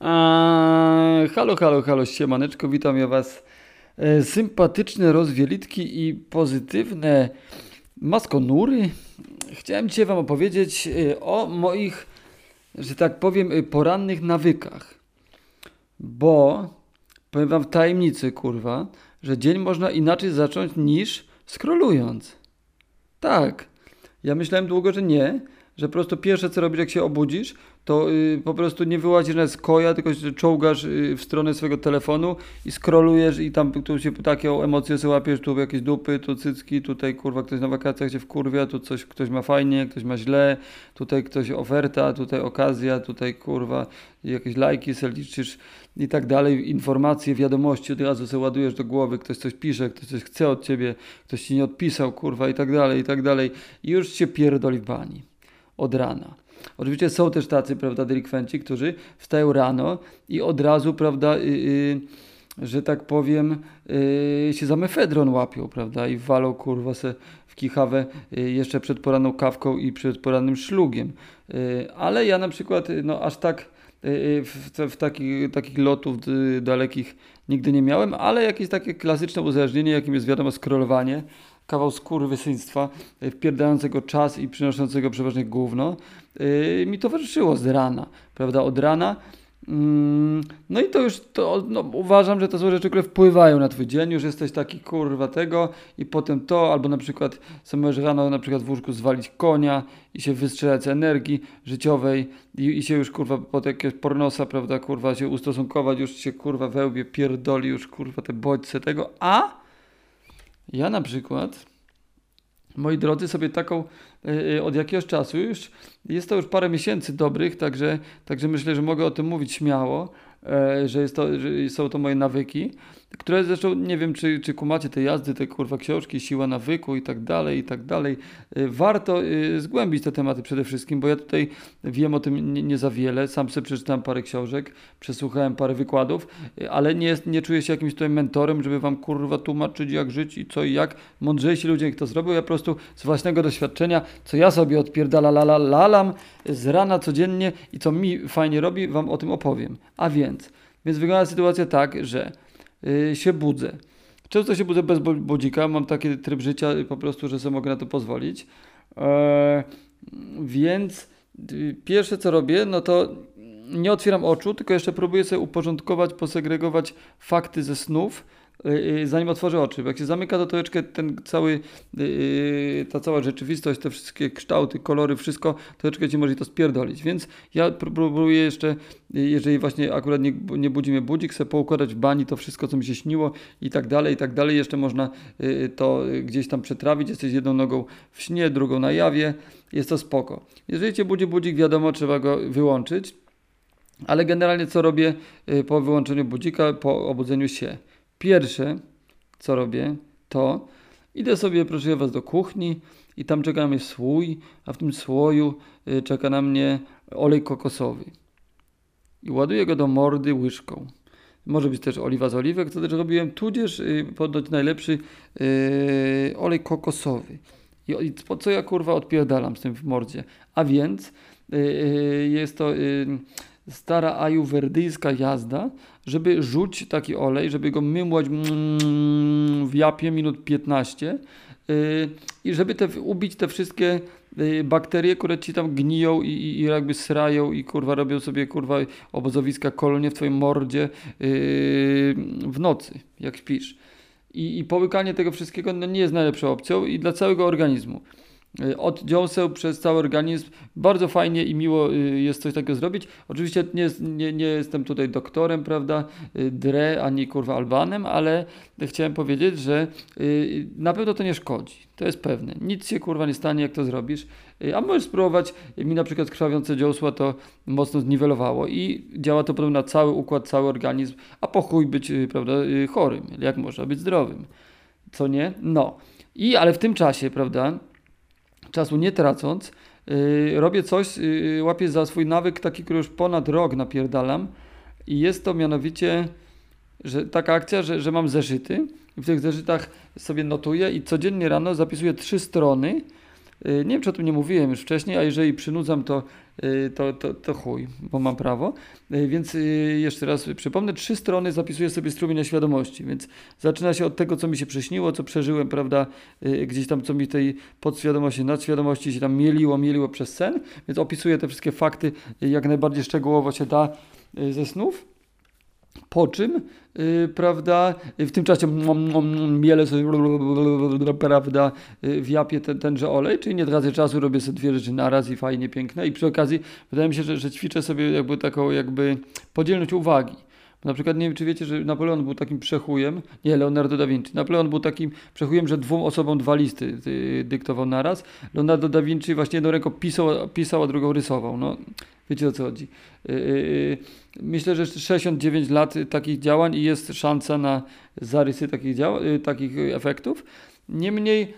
A, halo, halo, halo, siemaneczko, witam ja was. E, sympatyczne rozwielitki i pozytywne maskonury. Chciałem dzisiaj wam opowiedzieć e, o moich, że tak powiem, e, porannych nawykach. Bo, powiem wam w tajemnicy, kurwa, że dzień można inaczej zacząć niż scrollując. Tak, ja myślałem długo, że nie, że po prostu pierwsze co robisz jak się obudzisz, to y, po prostu nie wyłazisz na skoja, tylko się czołgasz y, w stronę swojego telefonu i scrollujesz i tam tu się takie emocje sobie łapiesz, tu jakieś dupy, tu cycki, tutaj kurwa ktoś na wakacjach cię wkurwia, tu coś ktoś ma fajnie, ktoś ma źle, tutaj ktoś oferta, tutaj okazja, tutaj kurwa jakieś lajki se liczysz i tak dalej, informacje, wiadomości od razu sobie ładujesz do głowy, ktoś coś pisze, ktoś coś chce od ciebie, ktoś ci nie odpisał, kurwa i tak dalej, i tak dalej i już się pierdoli w bani od rana. Oczywiście są też tacy, prawda, delikwenci, którzy wstają rano i od razu, prawda, yy, yy, że tak powiem, yy, się za mefedron łapią, prawda, i walą, kurwa, se w kichawę y, jeszcze przed poranną kawką i przed porannym szlugiem. Y, ale ja na przykład, no aż tak y, w, w takich, takich lotów dalekich nigdy nie miałem, ale jakieś takie klasyczne uzależnienie, jakim jest wiadomo scrollowanie, kawał skurwysyństwa, wpierdającego czas i przynoszącego przeważnie gówno, yy, mi towarzyszyło z rana, prawda, od rana. Mm, no i to już to, no, uważam, że to są rzeczy, które wpływają na twój dzień, już jesteś taki kurwa tego i potem to, albo na przykład sobie możesz rano na przykład w łóżku zwalić konia i się wystrzelać z energii życiowej i, i się już kurwa pod jakiegoś pornosa, prawda, kurwa się ustosunkować, już się kurwa wełbie pierdoli, już kurwa te bodźce tego, a ja na przykład, moi drodzy, sobie taką od jakiegoś czasu. Już, jest to już parę miesięcy dobrych, także, także myślę, że mogę o tym mówić śmiało, yy, że, jest to, że są to moje nawyki które zresztą nie wiem, czy, czy kumacie te jazdy, te kurwa książki, siła nawyku i tak dalej, i tak dalej. Y, warto y, zgłębić te tematy przede wszystkim, bo ja tutaj wiem o tym nie, nie za wiele. Sam sobie przeczytałem parę książek, przesłuchałem parę wykładów, y, ale nie, nie czuję się jakimś tutaj mentorem, żeby wam kurwa tłumaczyć jak żyć i co i jak. Mądrzejsi ludzie jak to zrobią, ja po prostu z własnego doświadczenia, co ja sobie odpierdala lala lalam z rana codziennie i co mi fajnie robi, wam o tym opowiem. A więc, więc wygląda sytuacja tak, że się budzę. Często się budzę bez budzika, mam taki tryb życia po prostu, że sobie mogę na to pozwolić. E, więc y, pierwsze co robię, no to nie otwieram oczu, tylko jeszcze próbuję sobie uporządkować, posegregować fakty ze snów Y, y, zanim otworzę oczy. Jak się zamyka, to troszeczkę ten cały, y, ta cała rzeczywistość, te wszystkie kształty, kolory, wszystko, troszeczkę ci może to spierdolić. Więc ja próbuję jeszcze, jeżeli właśnie akurat nie, nie budzi mnie budzik, sobie poukładać w bani to wszystko, co mi się śniło i tak dalej, i tak dalej. Jeszcze można to gdzieś tam przetrawić. Jesteś jedną nogą w śnie, drugą na jawie. Jest to spoko. Jeżeli cię budzi budzik, wiadomo, trzeba go wyłączyć. Ale generalnie co robię po wyłączeniu budzika, po obudzeniu się? Pierwsze, co robię, to idę sobie, proszę Was, do kuchni i tam czeka na mnie słój, a w tym słoju y, czeka na mnie olej kokosowy. I ładuję go do mordy łyżką. Może być też oliwa z oliwek, co też robiłem, tudzież y, najlepszy y, olej kokosowy. I, I po co ja kurwa odpierdalam z tym w mordzie? A więc jest to stara ajuwerdyjska jazda, żeby rzuć taki olej, żeby go mymłać mm, w japie minut 15 yy, i żeby te, ubić te wszystkie yy, bakterie, które ci tam gniją i, i, i, jakby srają i kurwa robią sobie kurwa obozowiska, kolonie w twoim mordzie yy, w nocy, jak śpisz. I, I połykanie tego wszystkiego no, nie jest najlepszą opcją i dla całego organizmu. Y, od dziąseł przez cały organizm. Bardzo fajnie i miło y, jest coś takiego zrobić. Oczywiście nie, nie, nie jestem tutaj doktorem, prawda, y, dre, ani kurwa albanem, ale chciałem powiedzieć, że na pewno to nie szkodzi. To jest pewne. Nic się kurwa nie stanie, jak to zrobisz. A możesz spróbować, mi na przykład krwawiące dziąsła to mocno zniwelowało i działa to potem na cały układ, cały organizm, a po chuj być, prawda, chorym, jak można być zdrowym. Co nie? No. I, ale w tym czasie, prawda, czasu nie tracąc, yy, robię coś, yy, łapię za swój nawyk taki, który już ponad rok napierdalam i jest to mianowicie że taka akcja, że, że mam zeszyty. I w tych zeszytach sobie notuję i codziennie rano zapisuję trzy strony nie wiem, czy o tym nie mówiłem już wcześniej, a jeżeli przynudzam, to, to, to, to chuj, bo mam prawo. Więc jeszcze raz przypomnę, trzy strony zapisuję sobie strumienia świadomości, więc zaczyna się od tego, co mi się przyśniło, co przeżyłem, prawda, gdzieś tam, co mi tej podświadomości, nadświadomości się tam mieliło, mieliło przez sen, więc opisuję te wszystkie fakty jak najbardziej szczegółowo się da ze snów. Po czym, yy, prawda, w tym czasie miele sobie, prawda, w japie ten, tenże olej, czyli nie tracę czasu, robię sobie dwie rzeczy naraz i fajnie, piękne i przy okazji wydaje mi się, że, że ćwiczę sobie jakby taką jakby podzielność uwagi. Na przykład nie wiem, czy wiecie, że Napoleon był takim przechujem, nie, Leonardo da Vinci. Napoleon był takim przechujem, że dwóm osobom dwa listy dyktował naraz. Leonardo da Vinci właśnie jedną ręką pisał, pisał a drugą rysował. No, wiecie o co chodzi. Y, y, y, myślę, że 69 lat takich działań i jest szansa na zarysy takich, takich efektów. Niemniej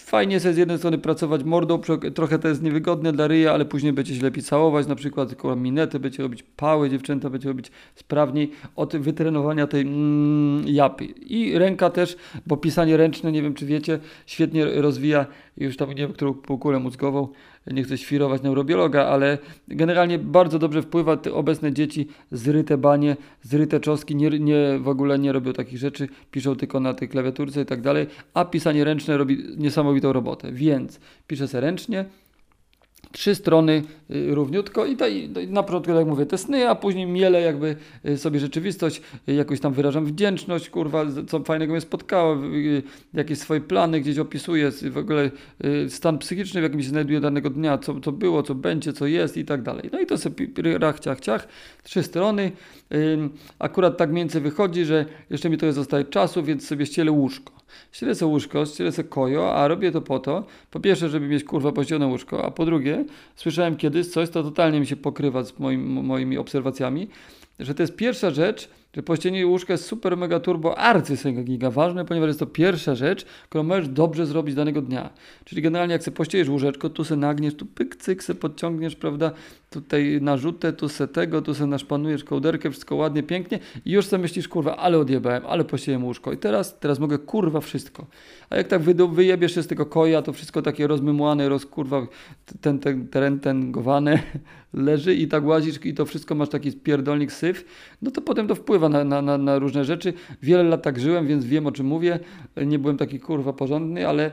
Fajnie sobie z jednej strony pracować mordą, trochę to jest niewygodne dla ryja, ale później będzie się lepiej całować, na przykład minety, będzie robić pały, dziewczęta będzie robić sprawniej od wytrenowania tej mm, japy. I ręka też, bo pisanie ręczne, nie wiem czy wiecie, świetnie rozwija już tam nie wiem, którą półkulę mózgową, nie chcę świrować neurobiologa, ale generalnie bardzo dobrze wpływa te obecne dzieci, zryte banie, zryte czoski, nie, nie, w ogóle nie robią takich rzeczy, piszą tylko na tej klawiaturce i tak dalej, a pisanie ręczne robi niesamowitą robotę, więc piszę sobie ręcznie, trzy strony y, równiutko i, tutaj na początku, jak mówię, te sny, a później miele jakby y, sobie rzeczywistość, y, jakoś tam wyrażam wdzięczność, kurwa, co fajnego mnie spotkało, jakieś swoje plany gdzieś opisuję, w ogóle stan psychiczny, w jakim się znajduję danego dnia, co, co było, co będzie, co jest i tak dalej. No i to sobie rach, ciach, ciach, trzy strony. Akurat tak mniej więcej wychodzi, że jeszcze mi trochę zostaje czasu, więc sobie ścielę łóżko. Ścielę sobie łóżko, ścielę sobie kojo, a robię to po to, po pierwsze, żeby mieć kurwa pościelone łóżko, a po drugie, słyszałem kiedyś coś, to totalnie mi się pokrywa z moim, moimi obserwacjami, że to jest pierwsza rzecz, że pościelenie łóżka jest super, mega turbo, arcy giga ważne, ponieważ jest to pierwsza rzecz, którą możesz dobrze zrobić danego dnia. Czyli generalnie jak sobie pościelisz łóżeczko, tu se nagniesz, tu pyk, cyk, se podciągniesz, prawda, tutaj narzutę, tu se tego, tu se naszpanujesz kołderkę, wszystko ładnie, pięknie i już sobie myślisz, kurwa, ale odjebałem, ale pościeliłem łóżko i teraz, teraz mogę, kurwa, wszystko. A jak tak wy, wyjebiesz się z tego koja, to wszystko takie rozmymłane, rozkurwa, ten, ten, teren, ten gowane leży i tak łazisz i to wszystko masz taki pierdolnik syf, no to potem to wpływa na, na, na, na różne rzeczy. Wiele lat tak żyłem, więc wiem o czym mówię. Nie byłem taki kurwa porządny, ale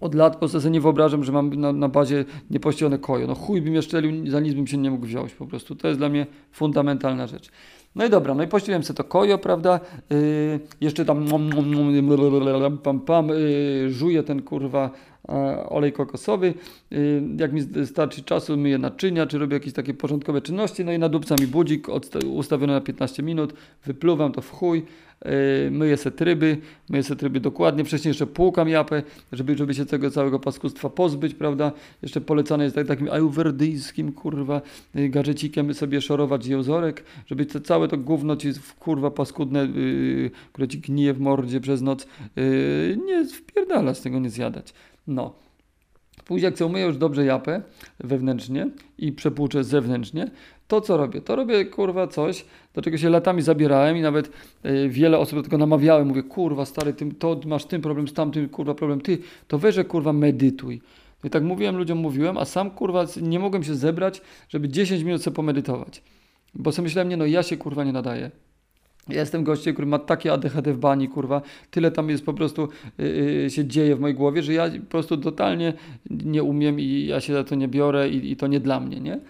od lat po prostu sobie nie wyobrażam, że mam na, na bazie niepościelone kojo. No chuj bym jeszcze za nic bym się nie mógł wziąć po prostu. To jest dla mnie fundamentalna rzecz. No i dobra, no i pościeliłem sobie to kojo, prawda, yy, jeszcze tam pam, pam, yy, żuję ten kurwa olej kokosowy. Y, jak mi starczy czasu, myję naczynia, czy robię jakieś takie porządkowe czynności, no i nadupca mi budzik ustawiony na 15 minut, wypluwam to w chuj, y, myję se tryby, myję se tryby dokładnie, wcześniej jeszcze płukam japę, żeby, żeby się tego całego paskustwa pozbyć, prawda, jeszcze polecane jest tak, takim ajuwerdyjskim, kurwa, y, gadżecikiem sobie szorować jełzorek, żeby to, całe to gówno ci, kurwa, paskudne, yy, które ci gnije w mordzie przez noc, yy, nie wpierdala z tego nie zjadać. No. Później jak sobie umyję już dobrze japę wewnętrznie i przepłuczę zewnętrznie, to co robię? To robię kurwa coś, do czego się latami zabierałem i nawet y, wiele osób do tego namawiałem. Mówię, kurwa stary, ty, to masz tym problem, z tamtym kurwa problem, ty, to weź, kurwa medytuj. I tak mówiłem ludziom, mówiłem, a sam kurwa nie mogłem się zebrać, żeby 10 minut sobie pomedytować. Bo sobie myślałem, nie no, ja się kurwa nie nadaję. Ja jestem gościem, który ma takie ADHD w bani, kurwa. Tyle tam jest po prostu, yy, się dzieje w mojej głowie, że ja po prostu totalnie nie umiem i ja się za to nie biorę i, i to nie dla mnie, nie?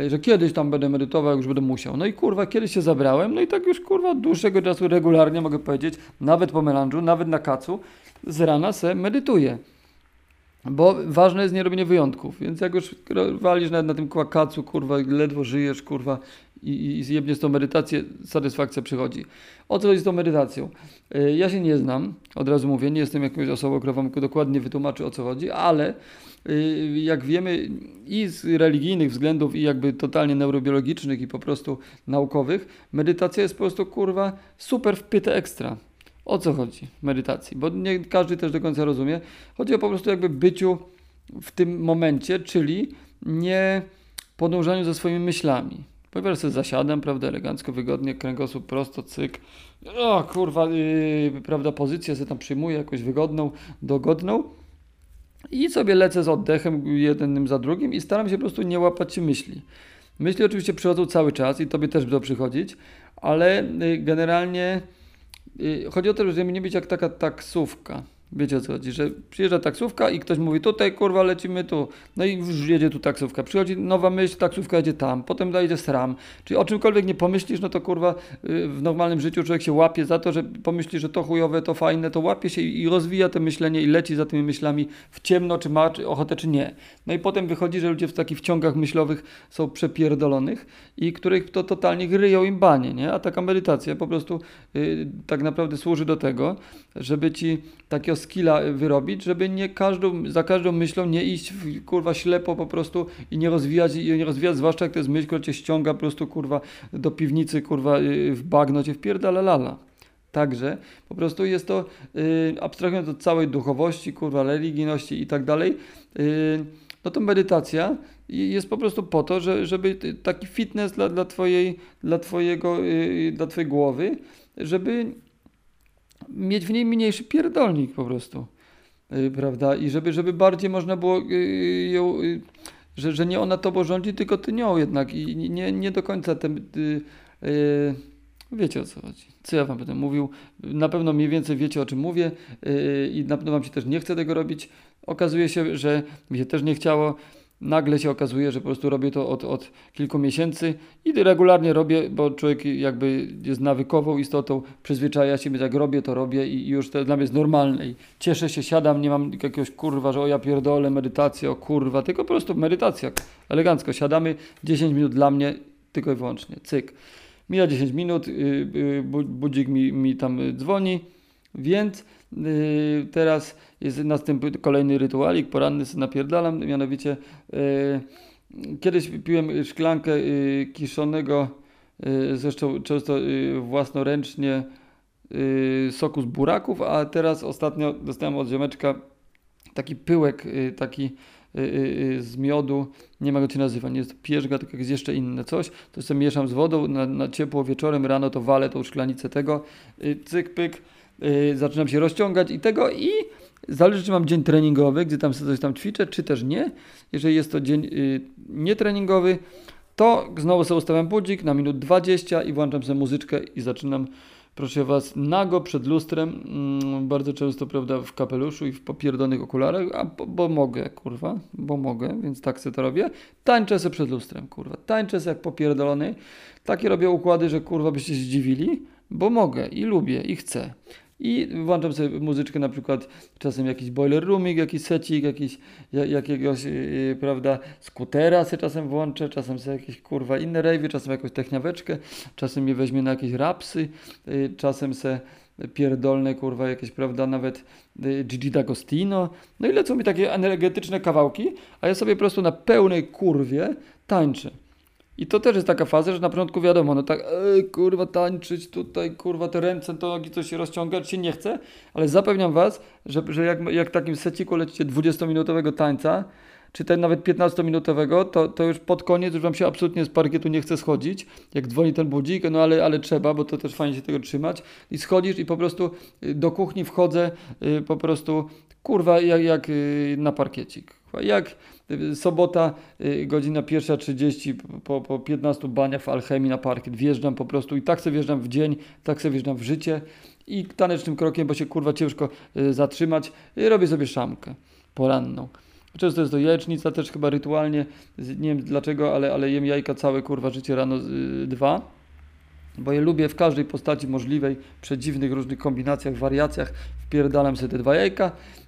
Y, że kiedyś tam będę medytował, już będę musiał. No i kurwa, kiedyś się zabrałem, no i tak już kurwa od dłuższego czasu regularnie mogę powiedzieć, nawet po melanżu, nawet na kacu, z rana se medytuję. Bo ważne jest nie robienie wyjątków, więc jak już walisz nawet na tym kłakacu, kurwa, ledwo żyjesz, kurwa, i, i zjebnie z tą medytację, satysfakcja przychodzi. O co chodzi z tą medytacją? Y, ja się nie znam, od razu mówię, nie jestem jakąś osobą, która wam dokładnie wytłumaczy o co chodzi, ale y, jak wiemy i z religijnych względów i jakby totalnie neurobiologicznych i po prostu naukowych, medytacja jest po prostu kurwa super wpyte ekstra. O co chodzi w medytacji? Bo nie każdy też do końca rozumie. Chodzi o po prostu jakby byciu w tym momencie, czyli nie podążaniu za swoimi myślami. Powiesz sobie zasiadam, prawda, elegancko, wygodnie, kręgosłup prosto, cyk. O kurwa, yy, prawda, pozycję sobie tam przyjmuję, jakąś wygodną, dogodną. I sobie lecę z oddechem jednym za drugim i staram się po prostu nie łapać się myśli. Myśli oczywiście przychodzą cały czas i tobie też będą przychodzić, ale y, generalnie y, chodzi o to, żeby nie być jak taka taksówka. Wiecie o co chodzi, że przyjeżdża taksówka i ktoś mówi tutaj kurwa lecimy tu, no i już jedzie tu taksówka, przychodzi nowa myśl, taksówka jedzie tam, potem daje sram, czyli o czymkolwiek nie pomyślisz, no to kurwa y, w normalnym życiu człowiek się łapie za to, że pomyśli, że to chujowe, to fajne, to łapie się i rozwija to myślenie i leci za tymi myślami w ciemno, czy ma czy ochotę, czy nie. No i potem wychodzi, że ludzie w takich wciągach myślowych są przepierdolonych i których to totalnie gryją im banie, nie? A taka medytacja po prostu yy, tak naprawdę służy do tego, żeby ci takiego skilla wyrobić, żeby nie każdą, za każdą myślą nie iść w, kurwa ślepo po prostu i nie rozwijać, i nie rozwijać, zwłaszcza jak to jest myśl, która cię ściąga po prostu kurwa do piwnicy, kurwa yy, w bagno cię wpierdala lala. Także po prostu jest to, yy, abstrahując od całej duchowości, kurwa, religijności i tak dalej, yy, no to medytacja jest po prostu po to, że, żeby taki fitness dla, dla, twojej, dla, twojego, yy, dla twojej głowy, żeby mieć w niej mniejszy pierdolnik po prostu. Yy, prawda? I żeby, żeby bardziej można było yy, ją, yy, że, że nie ona tobą rządzi, tylko ty nią jednak. I nie, nie do końca te, y, y, wiecie o co chodzi. Co ja wam będę mówił? Na pewno mniej więcej wiecie o czym mówię y, i na pewno wam się też nie chce tego robić. Okazuje się, że mi się też nie chciało nagle się okazuje, że po prostu robię to od, od kilku miesięcy i regularnie robię, bo człowiek jakby jest nawykową istotą, przyzwyczaja się, jak robię, to robię i już to dla mnie jest normalne i cieszę się, siadam, nie mam jakiegoś kurwa, że o ja pierdolę, medytacja, o kurwa, tylko po prostu medytacja, elegancko, siadamy, 10 minut dla mnie, tylko i wyłącznie, cyk. Mija 10 minut, yy, yy, budzik mi, mi tam dzwoni, więc teraz jest następny kolejny rytualik, poranny napierdalam, mianowicie yy, kiedyś piłem szklankę yy, kiszonego, zresztą często własnoręcznie soku z buraków, a teraz ostatnio dostałem od ziomeczka taki pyłek, taki z miodu, nie ma go się nazywa, nie jest pierzga, tylko jest jeszcze inne coś, to sobie mieszam z wodą, na, na ciepło wieczorem, rano to walę tą szklanicę tego, cyk, pyk, yy, zaczynam się rozciągać i tego i zależy czy mam dzień treningowy, gdzie tam sobie coś tam ćwiczę, czy też nie. Jeżeli jest to dzień yy, nietreningowy, to znowu sobie ustawiam budzik na minut 20 i włączam sobie muzyczkę i zaczynam proszę Was, nago przed lustrem, mm, bardzo często, prawda, w kapeluszu i w popierdonych okularach, a bo, bo, mogę, kurwa, bo mogę, więc tak sobie to robię. Tańczę sobie przed lustrem, kurwa, tańczę sobie jak popierdolony. Takie robię układy, że kurwa byście się zdziwili, bo mogę i lubię i chcę. I włączam sobie muzyczkę, na przykład czasem jakiś boiler roomik, jakiś secik, jakiś, jakiegoś, yy, prawda, skutera sobie czasem włączę, czasem sobie jakieś kurwa inne rejwy, czasem jakąś techniaweczkę, czasem mnie weźmie na jakieś rapsy, yy, czasem se pierdolne, kurwa, jakieś, prawda, nawet Gigi D'Agostino. No i lecą mi takie energetyczne kawałki, a ja sobie po prostu na pełnej kurwie tańczę. I to też jest taka faza, że na początku wiadomo, no tak, ej, kurwa, tańczyć tutaj, kurwa, te ręce, to nogi, coś się rozciągać się nie chce, ale zapewniam Was, że, że jak, jak takim seciku lecicie 20-minutowego tańca, czy ten nawet 15-minutowego, to, to już pod koniec już Wam się absolutnie z parkietu nie chce schodzić, jak dzwoni ten budzik, no ale, ale trzeba, bo to też fajnie się tego trzymać. I schodzisz i po prostu y, do kuchni wchodzę y, po prostu, kurwa, jak, jak y, na parkiecik. Jak sobota, y, godzina pierwsza 30, po, po 15 baniach w Alchemii na parkiet. Wjeżdżam po prostu i tak sobie wjeżdżam w dzień, tak sobie wjeżdżam w życie i tanecznym krokiem, bo się kurwa ciężko y, zatrzymać, y, robię sobie szamkę poranną. Często jest to jajecznica też chyba rytualnie, nie wiem dlaczego, ale, ale jem jajka całe kurwa życie rano dwa bo je lubię w każdej postaci możliwej, przedziwnych różnych kombinacjach, wariacjach, wpierdalam sobie te dwa jajka, Y,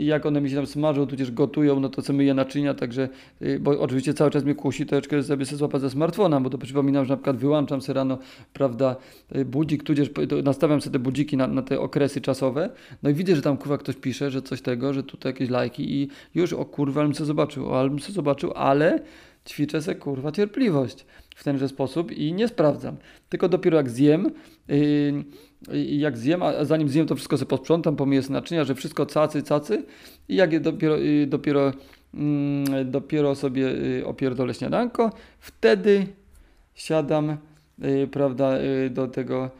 jak one mi się tam smażą, tudzież gotują, no to co myję naczynia, także, y, bo oczywiście cały czas mnie kusi troszeczkę sobie sobie złapać ze smartfona, bo to przypominam, że na przykład wyłączam sobie rano, prawda, y, budzik, tudzież nastawiam sobie te budziki na, na te okresy czasowe, no i widzę, że tam kurwa ktoś pisze, że coś tego, że tutaj jakieś lajki i już o kurwa, bym sobie zobaczył, ale bym sobie zobaczył, ale ćwiczę sobie kurwa cierpliwość w tenże sposób i nie sprawdzam. Tylko dopiero jak zjem, yy, jak zjem, a zanim zjem to wszystko sobie posprzątam, pomyję naczynia, że wszystko cacy, cacy i jak je dopiero, yy, dopiero, yy, dopiero sobie yy, opierdolę śniadanko, wtedy siadam, yy, prawda, yy, do tego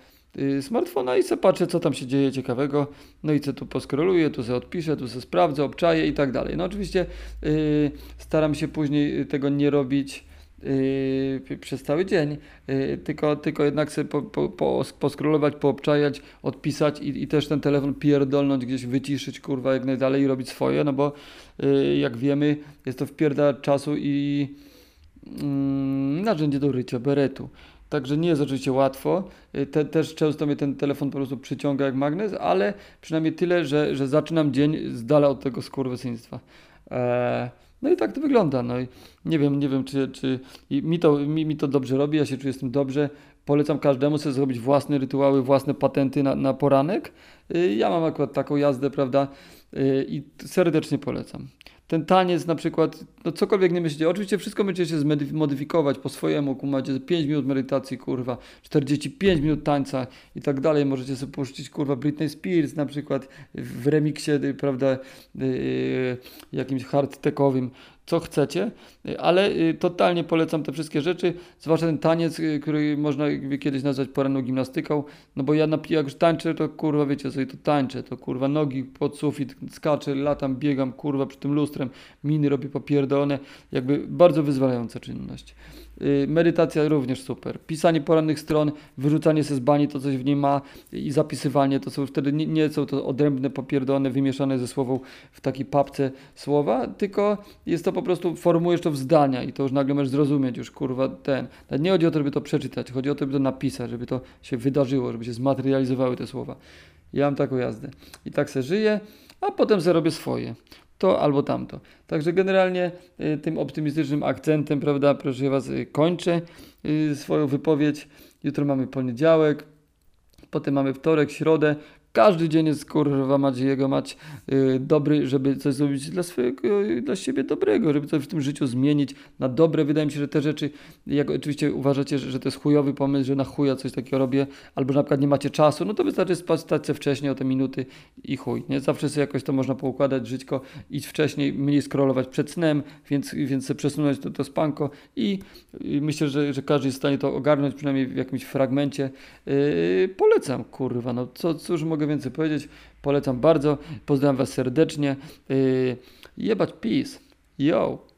smartfona i se patrzę, co tam się dzieje ciekawego. No i co tu poskroluję, tu se odpiszę, tu se sprawdzę, obczaję i tak dalej. No oczywiście y, staram się później tego nie robić yy, przez cały dzień, yy, tylko, tylko jednak sobie po, po, po, poskrolować, poobczajać, odpisać i, i też ten telefon pierdolnąć, gdzieś wyciszyć, kurwa, jak najdalej i robić swoje, no bo yy, jak wiemy, jest to wpierda czasu i mm, narzędzie do rycia, beretu. Także nie jest oczywiście łatwo. Y, Te, też często mnie ten telefon po prostu przyciąga jak magnes, ale przynajmniej tyle, że, że zaczynam dzień z dala od tego skurwysyństwa. Eee, no i tak to wygląda. No i nie wiem, nie wiem, czy, czy mi, to, mi, mi to dobrze robi, ja się czuję z tym dobrze. Polecam każdemu sobie zrobić własne rytuały, własne patenty na, na poranek. Y, Ja mam akurat taką jazdę, prawda? Y, I serdecznie polecam. Ten taniec na przykład, no cokolwiek nie myślicie, oczywiście wszystko będziecie się zmodyfikować po swojemu, macie 5 minut medytacji, kurwa, 45 minut tańca i tak dalej, możecie sobie puścić, kurwa, Britney Spears na przykład w remiksie, y, prawda, yy, jakimś hardtekowym, co chcecie, ale y, totalnie polecam te wszystkie rzeczy, zwłaszcza ten taniec, który można kiedyś nazwać poranną gimnastyką, no bo ja na, jak już tańczę, to kurwa, wiecie sobie, to tańczę, to kurwa nogi pod sufit, skaczę, latam, biegam, kurwa, przy tym lustrem, miny robię popierdolone, jakby bardzo wyzwalająca czynność. Y, Medytacja również super. Pisanie porannych stron, wyrzucanie się z bani, to coś w niej ma i zapisywanie, to są wtedy nie, nie są to odrębne, popierdolone, wymieszane ze słową w takiej papce słowa, tylko jest to po prostu, formujesz to w zdania i to już nagle możesz zrozumieć już, kurwa, ten. Nie chodzi o to, żeby to przeczytać, chodzi o to, żeby to napisać, żeby to się wydarzyło, żeby się zmaterializowały te słowa. Ja mam taką jazdę. I tak se żyję, a potem se robię swoje to albo tamto. Także generalnie y, tym optymistycznym akcentem, prawda, proszę Was, y, kończę y, swoją wypowiedź. Jutro mamy poniedziałek, potem mamy wtorek, środę. Każdy dzień jest kurwa mać jego mać y, dobry, żeby coś zrobić dla swojego, y, dla siebie dobrego, żeby coś w tym życiu zmienić na dobre. Wydaje mi się, że te rzeczy, jak oczywiście uważacie, że, że to jest chujowy pomysł, że na chuja coś takiego robię, albo że na przykład nie macie czasu, no to wystarczy spać stać się wcześniej o te minuty i chuj, nie? Zawsze sobie jakoś to można poukładać, żyćko, iść wcześniej, mniej scrollować przed snem, więc, więc sobie przesunąć to, to spanko i myślę, że, że każdy jest w stanie to ogarnąć, przynajmniej w jakimś fragmencie. Yy, polecam, kurwa, no co, cóż mogę więcej powiedzieć, polecam bardzo, pozdrawiam Was serdecznie, yy, jebać peace, yo!